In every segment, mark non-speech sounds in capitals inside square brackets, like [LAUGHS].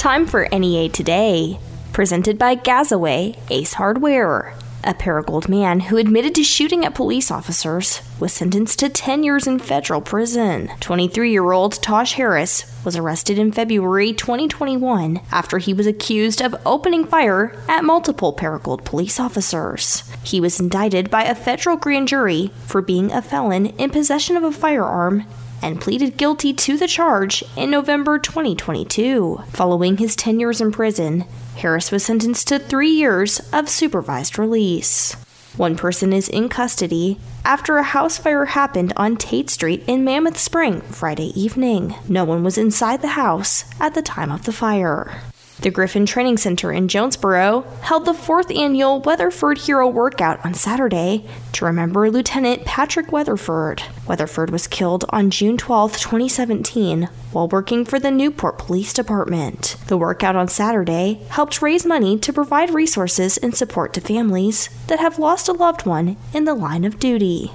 Time for NEA Today, presented by Gazaway Ace Hardware. A Paragould man who admitted to shooting at police officers was sentenced to 10 years in federal prison. 23 year old Tosh Harris was arrested in February 2021 after he was accused of opening fire at multiple Paragould police officers. He was indicted by a federal grand jury for being a felon in possession of a firearm and pleaded guilty to the charge in November 2022. Following his 10 years in prison, Harris was sentenced to three years of supervised release. One person is in custody after a house fire happened on Tate Street in Mammoth Spring Friday evening. No one was inside the house at the time of the fire. The Griffin Training Center in Jonesboro held the fourth annual Weatherford Hero Workout on Saturday to remember Lieutenant Patrick Weatherford. Weatherford was killed on June 12, 2017, while working for the Newport Police Department. The workout on Saturday helped raise money to provide resources and support to families that have lost a loved one in the line of duty.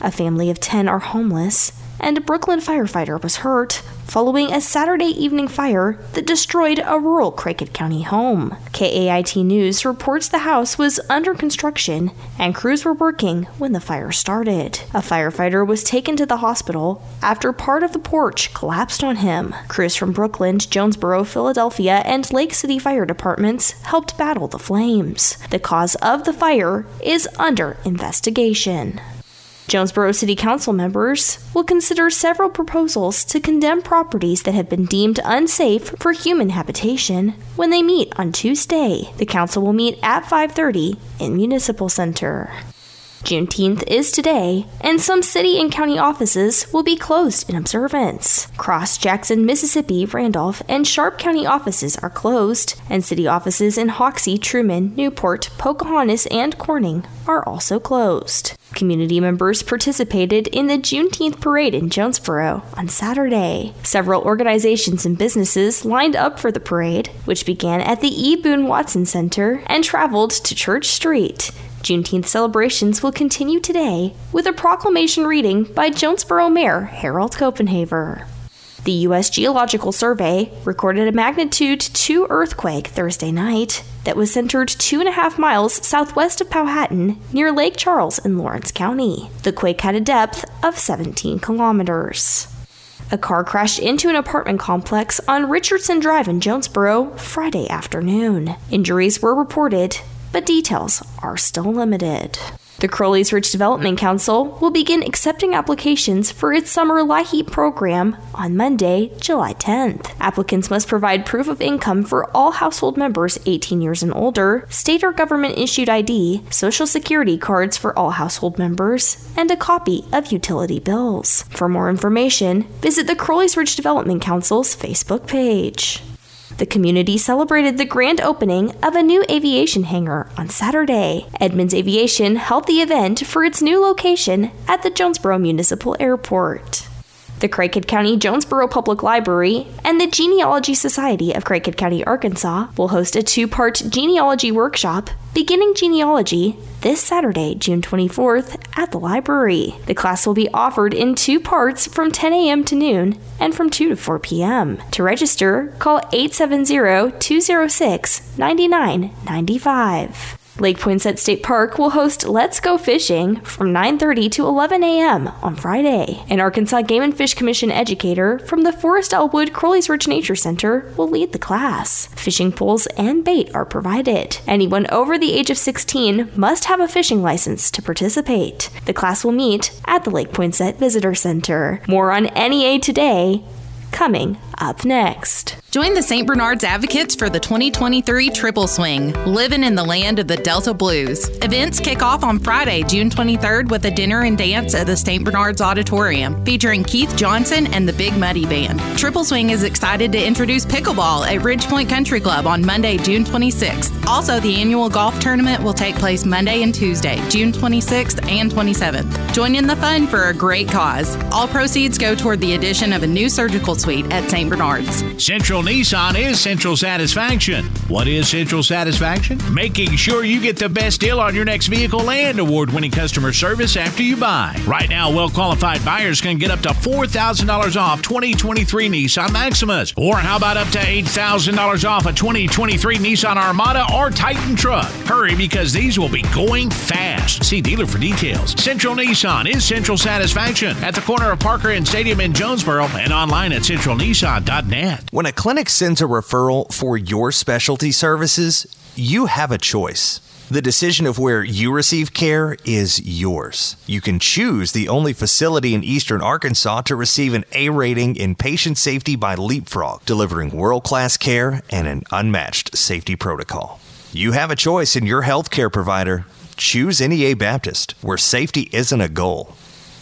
A family of 10 are homeless, and a Brooklyn firefighter was hurt following a Saturday evening fire that destroyed a rural Craighead County home. KAIT News reports the house was under construction and crews were working when the fire started. A firefighter was taken to the hospital after part of the porch collapsed on him. Crews from Brooklyn, Jonesboro, Philadelphia, and Lake City fire departments helped battle the flames. The cause of the fire is under investigation. Jonesboro City Council members will consider several proposals to condemn properties that have been deemed unsafe for human habitation when they meet on Tuesday. The council will meet at 5:30 in Municipal Center. Juneteenth is today, and some city and county offices will be closed in observance. Cross, Jackson, Mississippi, Randolph, and Sharp County offices are closed, and city offices in Hoxie, Trumann, Newport, Pocahontas, and Corning are also closed. Community members participated in the Juneteenth parade in Jonesboro on Saturday. Several organizations and businesses lined up for the parade, which began at the E. Boone Watson Center and traveled to Church Street. Juneteenth celebrations will continue today with a proclamation reading by Jonesboro Mayor Harold Copenhaver. The U.S. Geological Survey recorded a magnitude 2 earthquake Thursday night that was centered two and a half miles southwest of Powhatan near Lake Charles in Lawrence County. The quake had a depth of 17 kilometers. A car crashed into an apartment complex on Richardson Drive in Jonesboro Friday afternoon. Injuries were reported, but details are still limited. The Crowley's Ridge Development Council will begin accepting applications for its summer LIHEAP program on Monday, July 10th. Applicants must provide proof of income for all household members 18 years and older, state or government issued ID, social security cards for all household members, and a copy of utility bills. For more information, visit the Crowley's Ridge Development Council's Facebook page. The community celebrated the grand opening of a new aviation hangar on Saturday. Edmunds Aviation held the event for its new location at the Jonesboro Municipal Airport. The Craighead County Jonesboro Public Library and the Genealogy Society of Craighead County, Arkansas will host a two part genealogy workshop beginning genealogy this Saturday, June 24th, at the library. The class will be offered in two parts from 10 a.m. to noon and from 2 to 4 p.m. To register, call 870 206 9995. Lake Poinsett State Park will host Let's Go Fishing from 9:30 to 11 a.m. on Friday. An Arkansas Game and Fish Commission educator from the Forrest L. Wood Crowley's Ridge Nature Center will lead the class. Fishing poles and bait are provided. Anyone over the age of 16 must have a fishing license to participate. The class will meet at the Lake Poinsett Visitor Center. More on NEA today coming up next. Join the St. Bernard's Advocates for the 2023 Triple Swing, Living in the Land of the Delta Blues. Events kick off on Friday, June 23rd with a dinner and dance at the St. Bernard's Auditorium featuring Keith Johnson and the Big Muddy Band. Triple Swing is excited to introduce pickleball at Ridgepoint Country Club on Monday, June 26th. Also, the annual golf tournament will take place Monday and Tuesday, June 26th and 27th. Join in the fun for a great cause. All proceeds go toward the addition of a new surgical suite at St. Bernard's. Central Central Nissan is Central Satisfaction. What is Central Satisfaction? Making sure you get the best deal on your next vehicle and award winning customer service after you buy. Right now, well qualified buyers can get up to $4,000 off 2023 Nissan Maximas. Or how about up to $8,000 off a 2023 Nissan Armada or Titan truck? Hurry because these will be going fast. See dealer for details. Central Nissan is Central Satisfaction at the corner of Parker and Stadium in Jonesboro and online at When a clinic sends a referral for your specialty services, you have a choice. The decision of where you receive care is yours. You can choose the only facility in eastern Arkansas to receive an A rating in patient safety by Leapfrog, delivering world class care and an unmatched safety protocol. You have a choice in your healthcare provider. Choose NEA Baptist, where safety isn't a goal,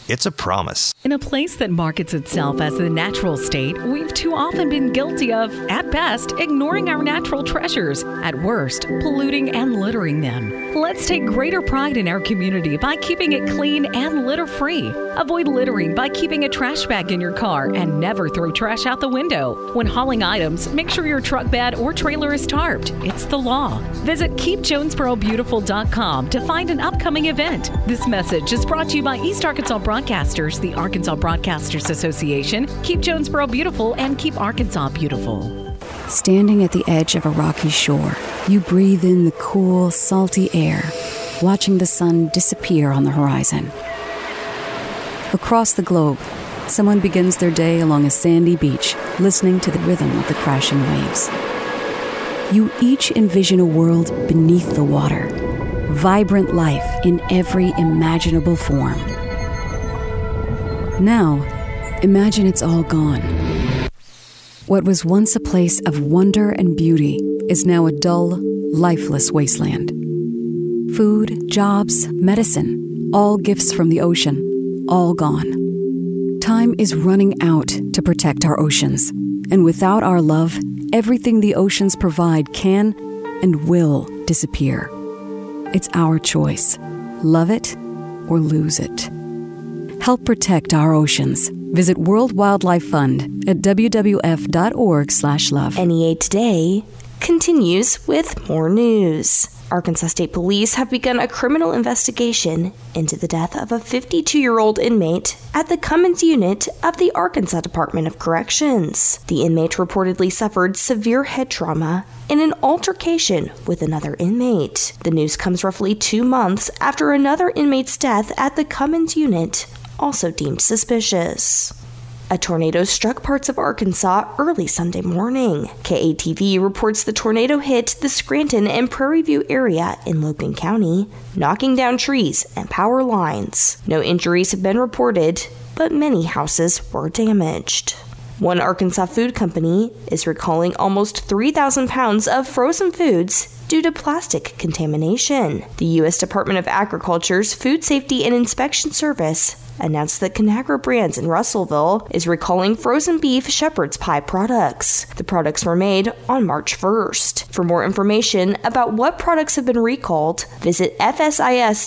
it's a promise. In a place that markets itself as the natural state, we've too often been guilty of, at best, ignoring our natural treasures, at worst, polluting and littering them. Let's take greater pride in our community by keeping it clean and litter free. Avoid littering by keeping a trash bag in your car and never throw trash out the window. When hauling items, make sure your truck bed or trailer is tarped. It's the law. Visit keepjonesborobeautiful.com to find an upcoming event. This message is brought to you by East Arkansas Broadcasters, the Arkansas Broadcasters Association, Keep Jonesboro Beautiful, and Keep Arkansas Beautiful. Standing at the edge of a rocky shore, you breathe in the cool, salty air, watching the sun disappear on the horizon. Across the globe, someone begins their day along a sandy beach, listening to the rhythm of the crashing waves. You each envision a world beneath the water, vibrant life in every imaginable form. Now, imagine it's all gone. What was once a place of wonder and beauty is now a dull, lifeless wasteland. Food, jobs, medicine, all gifts from the ocean, all gone. Time is running out to protect our oceans, and without our love, everything the oceans provide can and will disappear. It's our choice love it or lose it. Help protect our oceans. Visit World Wildlife Fund at wwf.org/love. NEA Today continues with more news. Arkansas State Police have begun a criminal investigation into the death of a 52 year old inmate at the Cummins unit of the Arkansas Department of Corrections. The inmate reportedly suffered severe head trauma in an altercation with another inmate. The news comes roughly two months after another inmate's death at the Cummins unit, also deemed suspicious. A tornado struck parts of Arkansas early Sunday morning. KATV reports the tornado hit the Scranton and Prairie View area in Logan County, knocking down trees and power lines. No injuries have been reported, but many houses were damaged. One Arkansas food company is recalling almost 3,000 pounds of frozen foods due to plastic contamination. The U.S. Department of Agriculture's Food Safety and Inspection Service announced that Conagra Brands in Russellville is recalling frozen beef shepherd's pie products. The products were made on March 1st. For more information about what products have been recalled, visit fsis.usda.gov.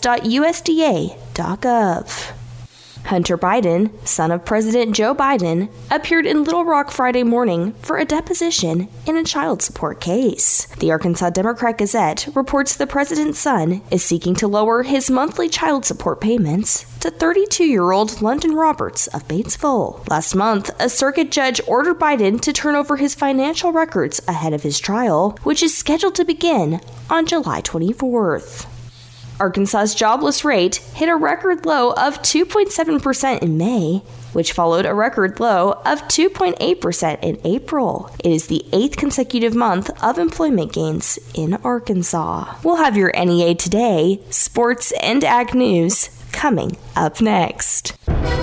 Hunter Biden, son of President Joe Biden, appeared in Little Rock Friday morning for a deposition in a child support case. The Arkansas Democrat Gazette reports the president's son is seeking to lower his monthly child support payments to 32 year old London Roberts of Batesville. Last month, a circuit judge ordered Biden to turn over his financial records ahead of his trial, which is scheduled to begin on July 24th. Arkansas's jobless rate hit a record low of 2.7% in May, which followed a record low of 2.8% in April. It is the eighth consecutive month of employment gains in Arkansas. We'll have your NEA Today, sports, and ag news coming up next.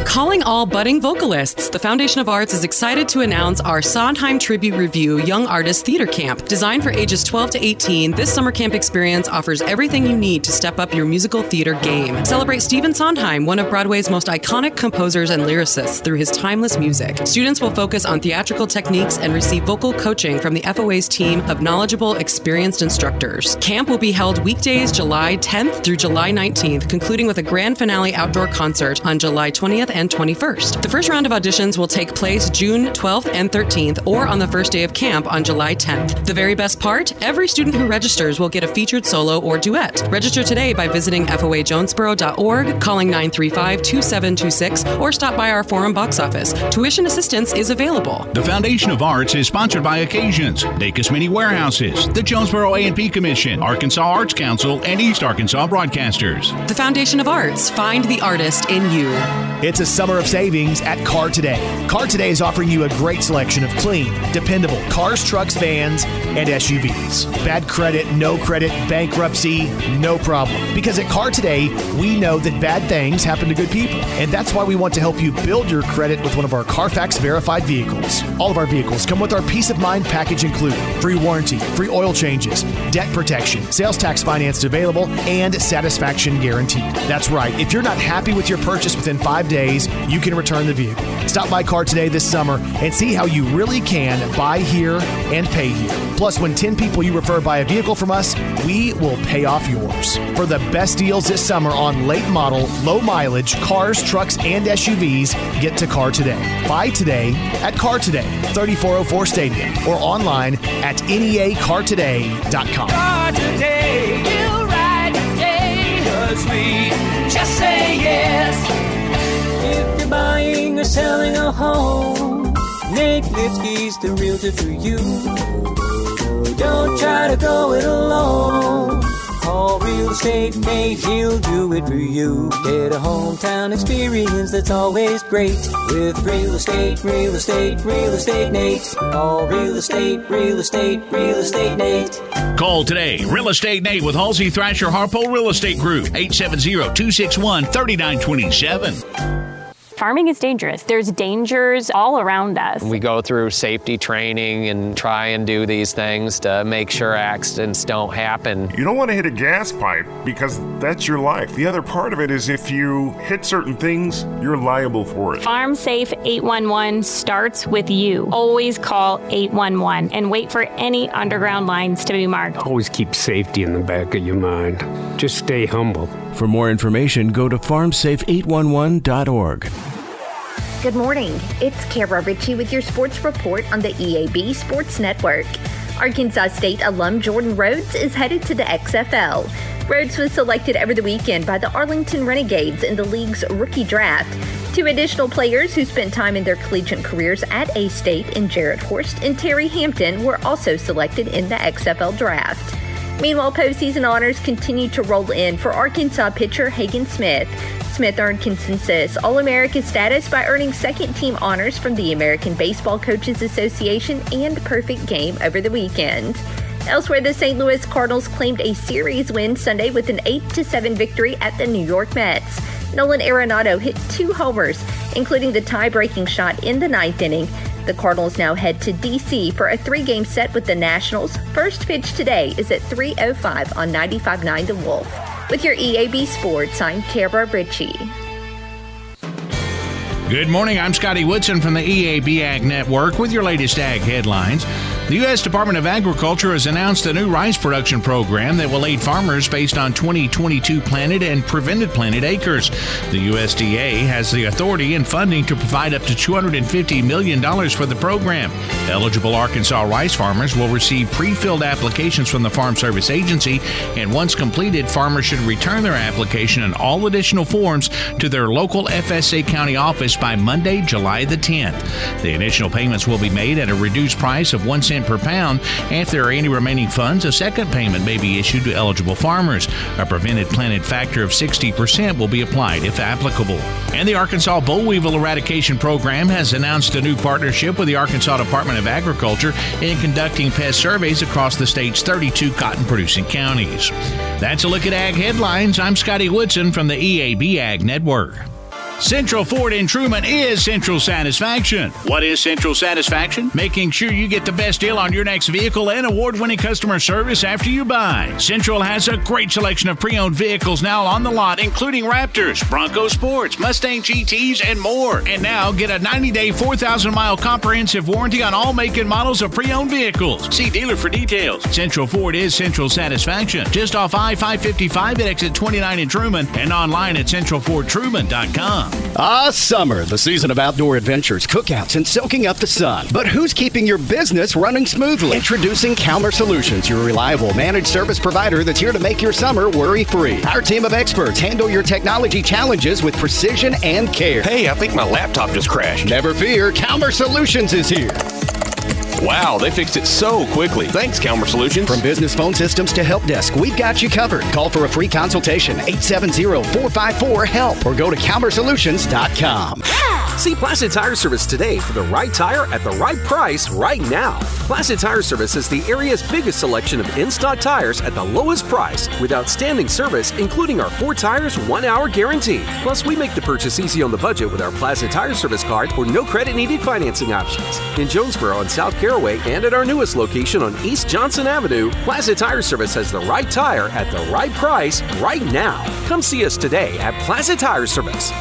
Calling all budding vocalists, the Foundation of Arts is excited to announce our Sondheim Tribute Revue Young Artist Theater Camp. Designed for ages 12 to 18, this summer camp experience offers everything you need to step up your musical theater game. Celebrate Stephen Sondheim, one of Broadway's most iconic composers and lyricists, through his timeless music. Students will focus on theatrical techniques and receive vocal coaching from the FOA's team of knowledgeable, experienced instructors. Camp will be held weekdays July 10th through July 19th, concluding with a grand finale outdoor concert on July 20th 20th and 21st. The first round of auditions will take place June 12th and 13th or on the first day of camp on July 10th. The very best part every student who registers will get a featured solo or duet. Register today by visiting foajonesboro.org, calling 935 2726, or stop by our forum box office. Tuition assistance is available. The Foundation of Arts is sponsored by Occasions, Dacus Mini Warehouses, the Jonesboro A&P Commission, Arkansas Arts Council, and East Arkansas Broadcasters. The Foundation of Arts. Find the artist in you. It's a summer of savings at Car Today. Car Today is offering you a great selection of clean, dependable cars, trucks, vans, and SUVs. Bad credit, no credit, bankruptcy, no problem. Because at Car Today, we know that bad things happen to good people. And that's why we want to help you build your credit with one of our Carfax verified vehicles. All of our vehicles come with our peace of mind package included free warranty, free oil changes, debt protection, sales tax financed available, and satisfaction guaranteed. That's right. If you're not happy with your purchase within five days, you can return the vehicle. Stop by Car Today this summer and see how you really can buy here and pay here. Plus, when 10 people you refer buy a vehicle from us, we will pay off yours. For the best deals this summer on late model, low mileage cars, trucks, and SUVs, get to Car Today. Buy today at Car Today, 3404 Stadium, or online at neacartoday.com. Car today, you ride today, cause we just say yes. If you're buying or selling a home, Nate Lipsky's the realtor for you. Don't try to go it alone. Call Real Estate Nate, he'll do it for you. Get a hometown experience that's always great. With Real Estate, Real Estate, Real Estate Nate. Call Real Estate, Real Estate, Real Estate Nate. Call today. Real Estate Nate with Halsey Thrasher Harpole Real Estate Group. 870-261-3927. Farming is dangerous. There's dangers all around us. We go through safety training and try and do these things to make sure accidents don't happen. You don't want to hit a gas pipe because that's your life. The other part of it is if you hit certain things, you're liable for it. Farm Safe 811 starts with you. Always call 811 and wait for any underground lines to be marked. Always keep safety in the back of your mind. Just stay humble. For more information, go to farmsafe811.org. Good morning. It's Kara Ritchie with your sports report on the EAB Sports Network. Arkansas State alum Jordan Rhodes is headed to the XFL. Rhodes was selected over the weekend by the Arlington Renegades in the league's rookie draft. Two additional players who spent time in their collegiate careers at A State in Jarrett Horst and Terry Hampton were also selected in the XFL draft. Meanwhile, postseason honors continue to roll in for Arkansas pitcher Hagen Smith. Smith earned consensus All America status by earning second team honors from the American Baseball Coaches Association and Perfect Game over the weekend. Elsewhere, the St. Louis Cardinals claimed a series win Sunday with an 8 7 victory at the New York Mets. Nolan Arenado hit two homers, including the tie breaking shot in the ninth inning. The Cardinals now head to D.C. for a three game set with the Nationals. First pitch today is at 3.05 on 95.9 The Wolf. With your EAB Sports, I'm Kara Ritchie. Good morning. I'm Scotty Woodson from the EAB Ag Network with your latest ag headlines. The U.S. Department of Agriculture has announced a new rice production program that will aid farmers based on 2022 planted and prevented planted acres. The USDA has the authority and funding to provide up to $250 million for the program. Eligible Arkansas rice farmers will receive pre filled applications from the Farm Service Agency, and once completed, farmers should return their application and all additional forms to their local FSA county office by Monday, July the 10th. The initial payments will be made at a reduced price of 1 cent per pound. If there are any remaining funds, a second payment may be issued to eligible farmers. A prevented planted factor of 60% will be applied if applicable. And the Arkansas Boll Weevil Eradication Program has announced a new partnership with the Arkansas Department of Agriculture in conducting pest surveys across the state's 32 cotton producing counties. That's a look at Ag Headlines. I'm Scotty Woodson from the EAB Ag Network. Central Ford in Trumann is Central Satisfaction. What is Central Satisfaction? Making sure you get the best deal on your next vehicle and award winning customer service after you buy. Central has a great selection of pre owned vehicles now on the lot, including Raptors, Bronco Sports, Mustang GTs, and more. And now get a 90 day, 4,000 mile comprehensive warranty on all make and models of pre owned vehicles. See dealer for details. Central Ford is Central Satisfaction. Just off I 555 at exit 29 in Trumann and online at centralfordtruman.com. Ah, summer, the season of outdoor adventures, cookouts, and soaking up the sun. But who's keeping your business running smoothly? Introducing Calmer Solutions, your reliable managed service provider that's here to make your summer worry free. Our team of experts handle your technology challenges with precision and care. Hey, I think my laptop just crashed. Never fear, Calmer Solutions is here. Wow, they fixed it so quickly. Thanks, Calmer Solutions. From business phone systems to help desk, we've got you covered. Call for a free consultation, 870-454-HELP, or go to calmersolutions.com. See Plaza Tire Service today for the right tire at the right price right now. Plaza Tire Service is the area's biggest selection of in-stock tires at the lowest price with outstanding service, including our four tires, one hour guarantee. Plus, we make the purchase easy on the budget with our Plaza Tire Service card or no credit needed financing options. In Jonesboro and South Caraway and at our newest location on East Johnson Avenue, Plaza Tire Service has the right tire at the right price right now. Come see us today at Plaza Tire Service.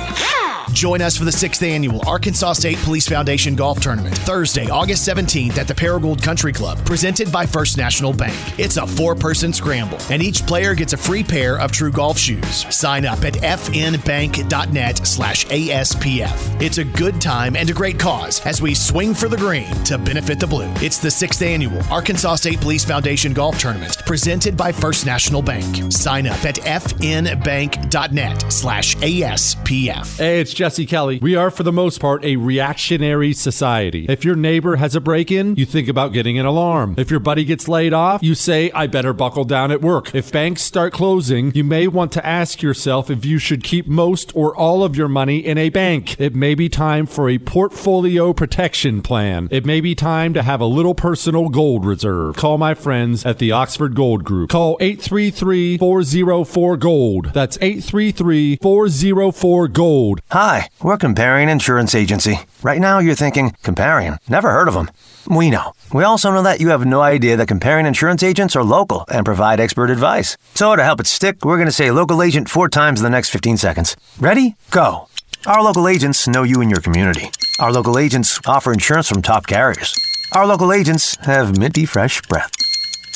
Join us for the sixth annual Arkansas State Police Foundation Golf Tournament, Thursday, August 17th at the Paragould Country Club, presented by First National Bank. It's a four person scramble, and each player gets a free pair of true golf shoes. Sign up at fnbank.net slash ASPF. It's a good time and a great cause as we swing for the green to benefit the blue. It's the sixth annual Arkansas State Police Foundation Golf Tournament, presented by First National Bank. Sign up at fnbank.net slash ASPF. Hey, it's Jesse Kelly. We are, for the most part, a reactionary society. If your neighbor has a break in, you think about getting an alarm. If your buddy gets laid off, you say, I better buckle down at work. If banks start closing, you may want to ask yourself if you should keep most or all of your money in a bank. It may be time for a portfolio protection plan. It may be time to have a little personal gold reserve. Call my friends at the Oxford Gold Group. Call 833 404 Gold. That's 833 404 Gold. Hi, we're Comparion Insurance Agency. Right now you're thinking, Comparion? Never heard of them. We know. We also know that you have no idea that Comparion Insurance agents are local and provide expert advice. So to help it stick, we're going to say local agent four times in the next 15 seconds. Ready? Go. Our local agents know you and your community. Our local agents offer insurance from top carriers. Our local agents have minty fresh breath.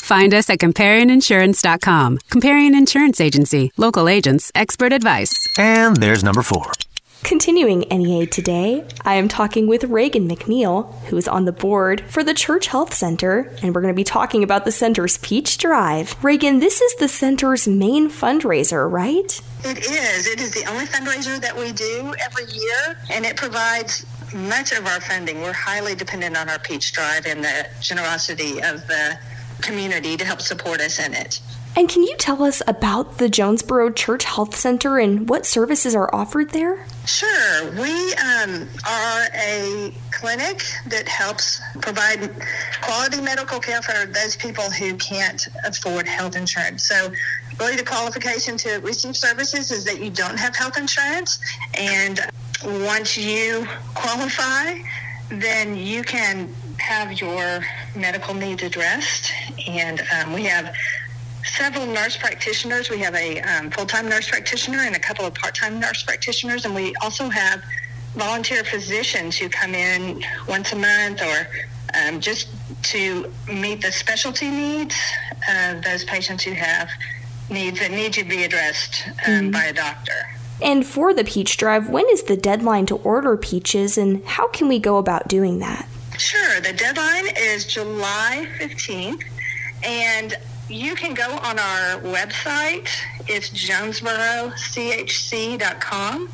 Find us at comparioninsurance.com. Comparion Insurance Agency. Local agents, expert advice. And there's number four. Continuing NEA today, I am talking with Reagan McNeil, who is on the board for the Church Health Center, and we're going to be talking about the center's Peach Drive. Reagan, this is the center's main fundraiser, right? It is. It is the only fundraiser that we do every year, and it provides much of our funding. We're highly dependent on our Peach Drive and the generosity of the community to help support us in it. And can you tell us about the Jonesboro Church Health Center and what services are offered there? Sure. We um, are a clinic that helps provide quality medical care for those people who can't afford health insurance. So, really, the qualification to receive services is that you don't have health insurance. And once you qualify, then you can have your medical needs addressed. And um, we have several nurse practitioners. We have a um, full-time nurse practitioner and a couple of part-time nurse practitioners, and we also have volunteer physicians who come in once a month or um, just to meet the specialty needs of those patients who have needs that need to be addressed um, mm-hmm. by a doctor. And for the Peach Drive, when is the deadline to order peaches, and how can we go about doing that? Sure. The deadline is July 15th, and you can go on our website. It's jonesborochc.com.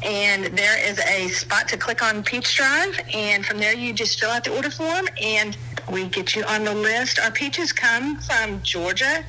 And there is a spot to click on Peach Drive. And from there, you just fill out the order form and we get you on the list. Our peaches come from Georgia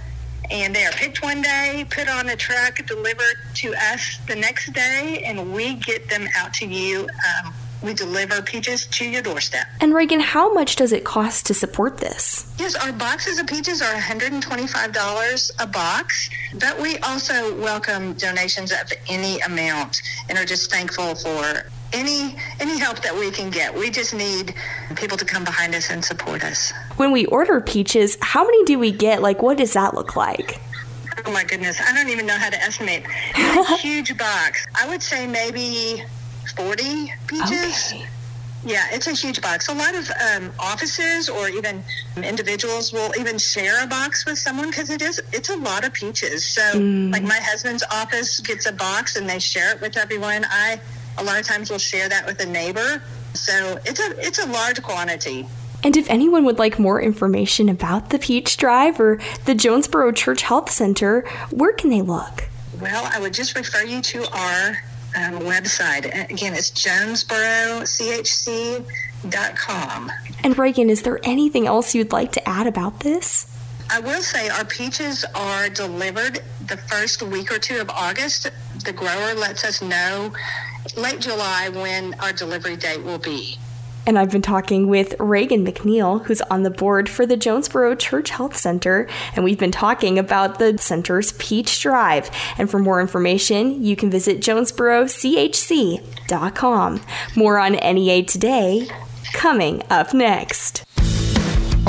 and they are picked one day, put on a truck, delivered to us the next day, and we get them out to you. Um, we deliver peaches to your doorstep. And Reagan, how much does it cost to support this? Yes, our boxes of peaches are $125 a box, but we also welcome donations of any amount and are just thankful for any any help that we can get. We just need people to come behind us and support us. When we order peaches, how many do we get? Like what does that look like? Oh my goodness, I don't even know how to estimate. It's [LAUGHS] a huge box. I would say maybe 40 peaches. Okay. Yeah, it's a huge box. A lot of um, offices or even individuals will even share a box with someone because it is it's a lot of peaches. So, mm. like my husband's office gets a box and they share it with everyone. I A lot of times we'll share that with a neighbor. So it's a it's a large quantity. And if anyone would like more information about the Peach Drive or the Jonesboro Church Health Center, where can they look? Well, I would just refer you to our um, website. Again, it's jonesborochc.com. And Reagan, is there anything else you'd like to add about this? I will say our peaches are delivered the first week or two of August. The grower lets us know late July when our delivery date will be. And I've been talking with Reagan McNeil, who's on the board for the Jonesboro Church Health Center, and we've been talking about the center's Peach Drive. And for more information, you can visit jonesborochc.com. More on NEA today, coming up next.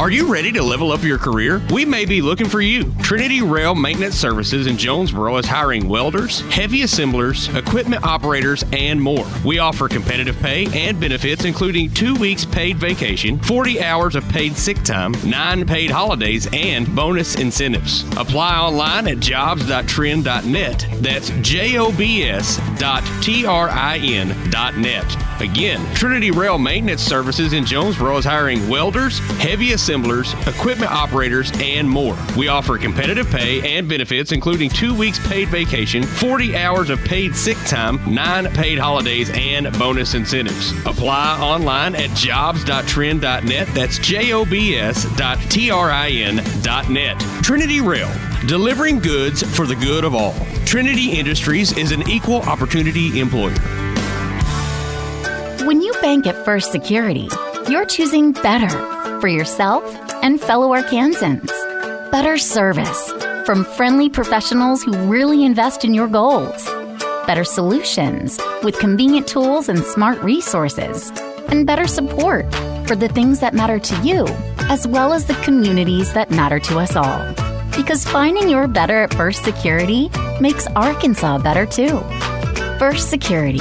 Are you ready to level up your career? We may be looking for you. Trinity Rail Maintenance Services in Jonesboro is hiring welders, heavy assemblers, equipment operators, and more. We offer competitive pay and benefits, including two weeks paid vacation, 40 hours of paid sick time, nine paid holidays, and bonus incentives. Apply online at jobs.trin.net. That's J O B S dot T R I N dot net. Again, Trinity Rail Maintenance Services in Jonesboro is hiring welders, heavy assemblers, equipment operators, and more. We offer competitive pay and benefits, including two weeks paid vacation, 40 hours of paid sick time, nine paid holidays, and bonus incentives. Apply online at jobs.trin.net. That's J O B S dot T R I N dot net. Trinity Rail, delivering goods for the good of all. Trinity Industries is an equal opportunity employer. When you bank at First Security, you're choosing better for yourself and fellow Arkansans. Better service from friendly professionals who really invest in your goals. Better solutions with convenient tools and smart resources. And better support for the things that matter to you, as well as the communities that matter to us all. Because finding your better at First Security makes Arkansas better too. First Security.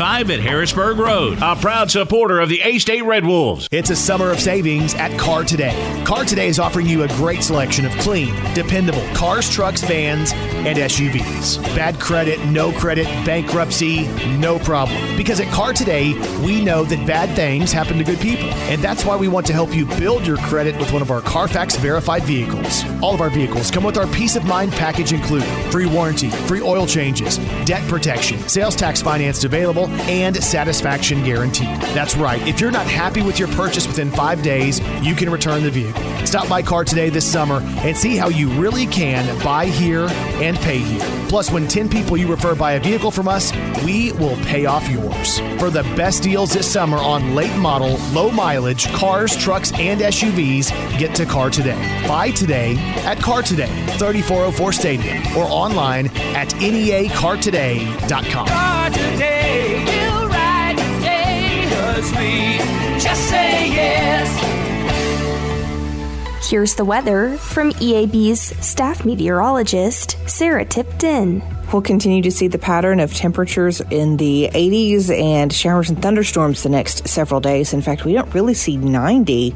at Harrisburg Road. A proud supporter of the A State Red Wolves. It's a summer of savings at Car Today. Car Today is offering you a great selection of clean, dependable cars, trucks, vans, and SUVs. Bad credit, no credit, bankruptcy, no problem. Because at Car Today, we know that bad things happen to good people. And that's why we want to help you build your credit with one of our Carfax verified vehicles. All of our vehicles come with our peace of mind package included free warranty, free oil changes, debt protection, sales tax financed available, and satisfaction guaranteed. That's right. If you're not happy with your purchase within five days, you can return the vehicle. Stop by Car Today this summer and see how you really can buy here and pay here. Plus, when 10 people you refer buy a vehicle from us, we will pay off yours. For the best deals this summer on late model, low mileage cars, trucks, and SUVs, get to Car Today. Buy today at Car Today, 3404 Stadium, or online at neacartoday.com. Car today, just say yes. Here's the weather from EAB's staff meteorologist, Sarah Tipton. We'll continue to see the pattern of temperatures in the 80s and showers and thunderstorms the next several days. In fact, we don't really see 90,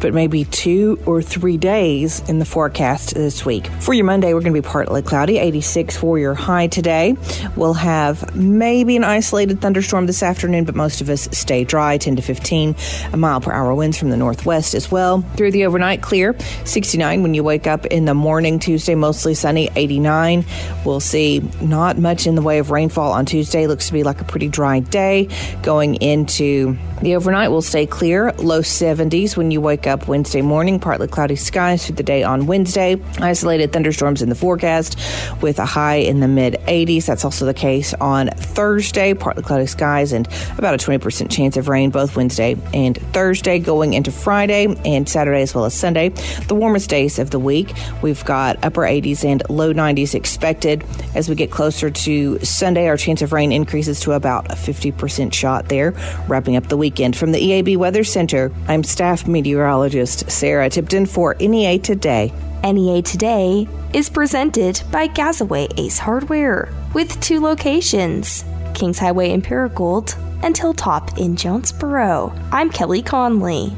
but maybe two or three days in the forecast this week. For your Monday, we're going to be partly cloudy, 86 for your high today. We'll have maybe an isolated thunderstorm this afternoon, but most of us stay dry, 10 to 15 a mile per hour winds from the northwest as well. Through the overnight, clear, 69 when you wake up in the morning. Tuesday, mostly sunny, 89. We'll see not much in the way of rainfall on Tuesday. Looks to be like a pretty dry day going into The overnight We'll stay clear, low 70s when you wake up Wednesday morning, partly cloudy skies through the day on Wednesday. Isolated thunderstorms in the forecast with a high in the mid 80s. That's also the case on Thursday, partly cloudy skies and about a 20% chance of rain both Wednesday and Thursday going into Friday and Saturday as well as Sunday. The warmest days of the week. We've got upper 80s and low 90s expected. As we get closer to Sunday, our chance of rain increases to about a 50% shot there, wrapping up the weekend. From the EAB Weather Center, I'm staff meteorologist Sarah Tipton for NEA Today. NEA Today is presented by Gazaway Ace Hardware with two locations Kings Highway in Paragould and Hilltop in Jonesboro. I'm Kelly Connelly.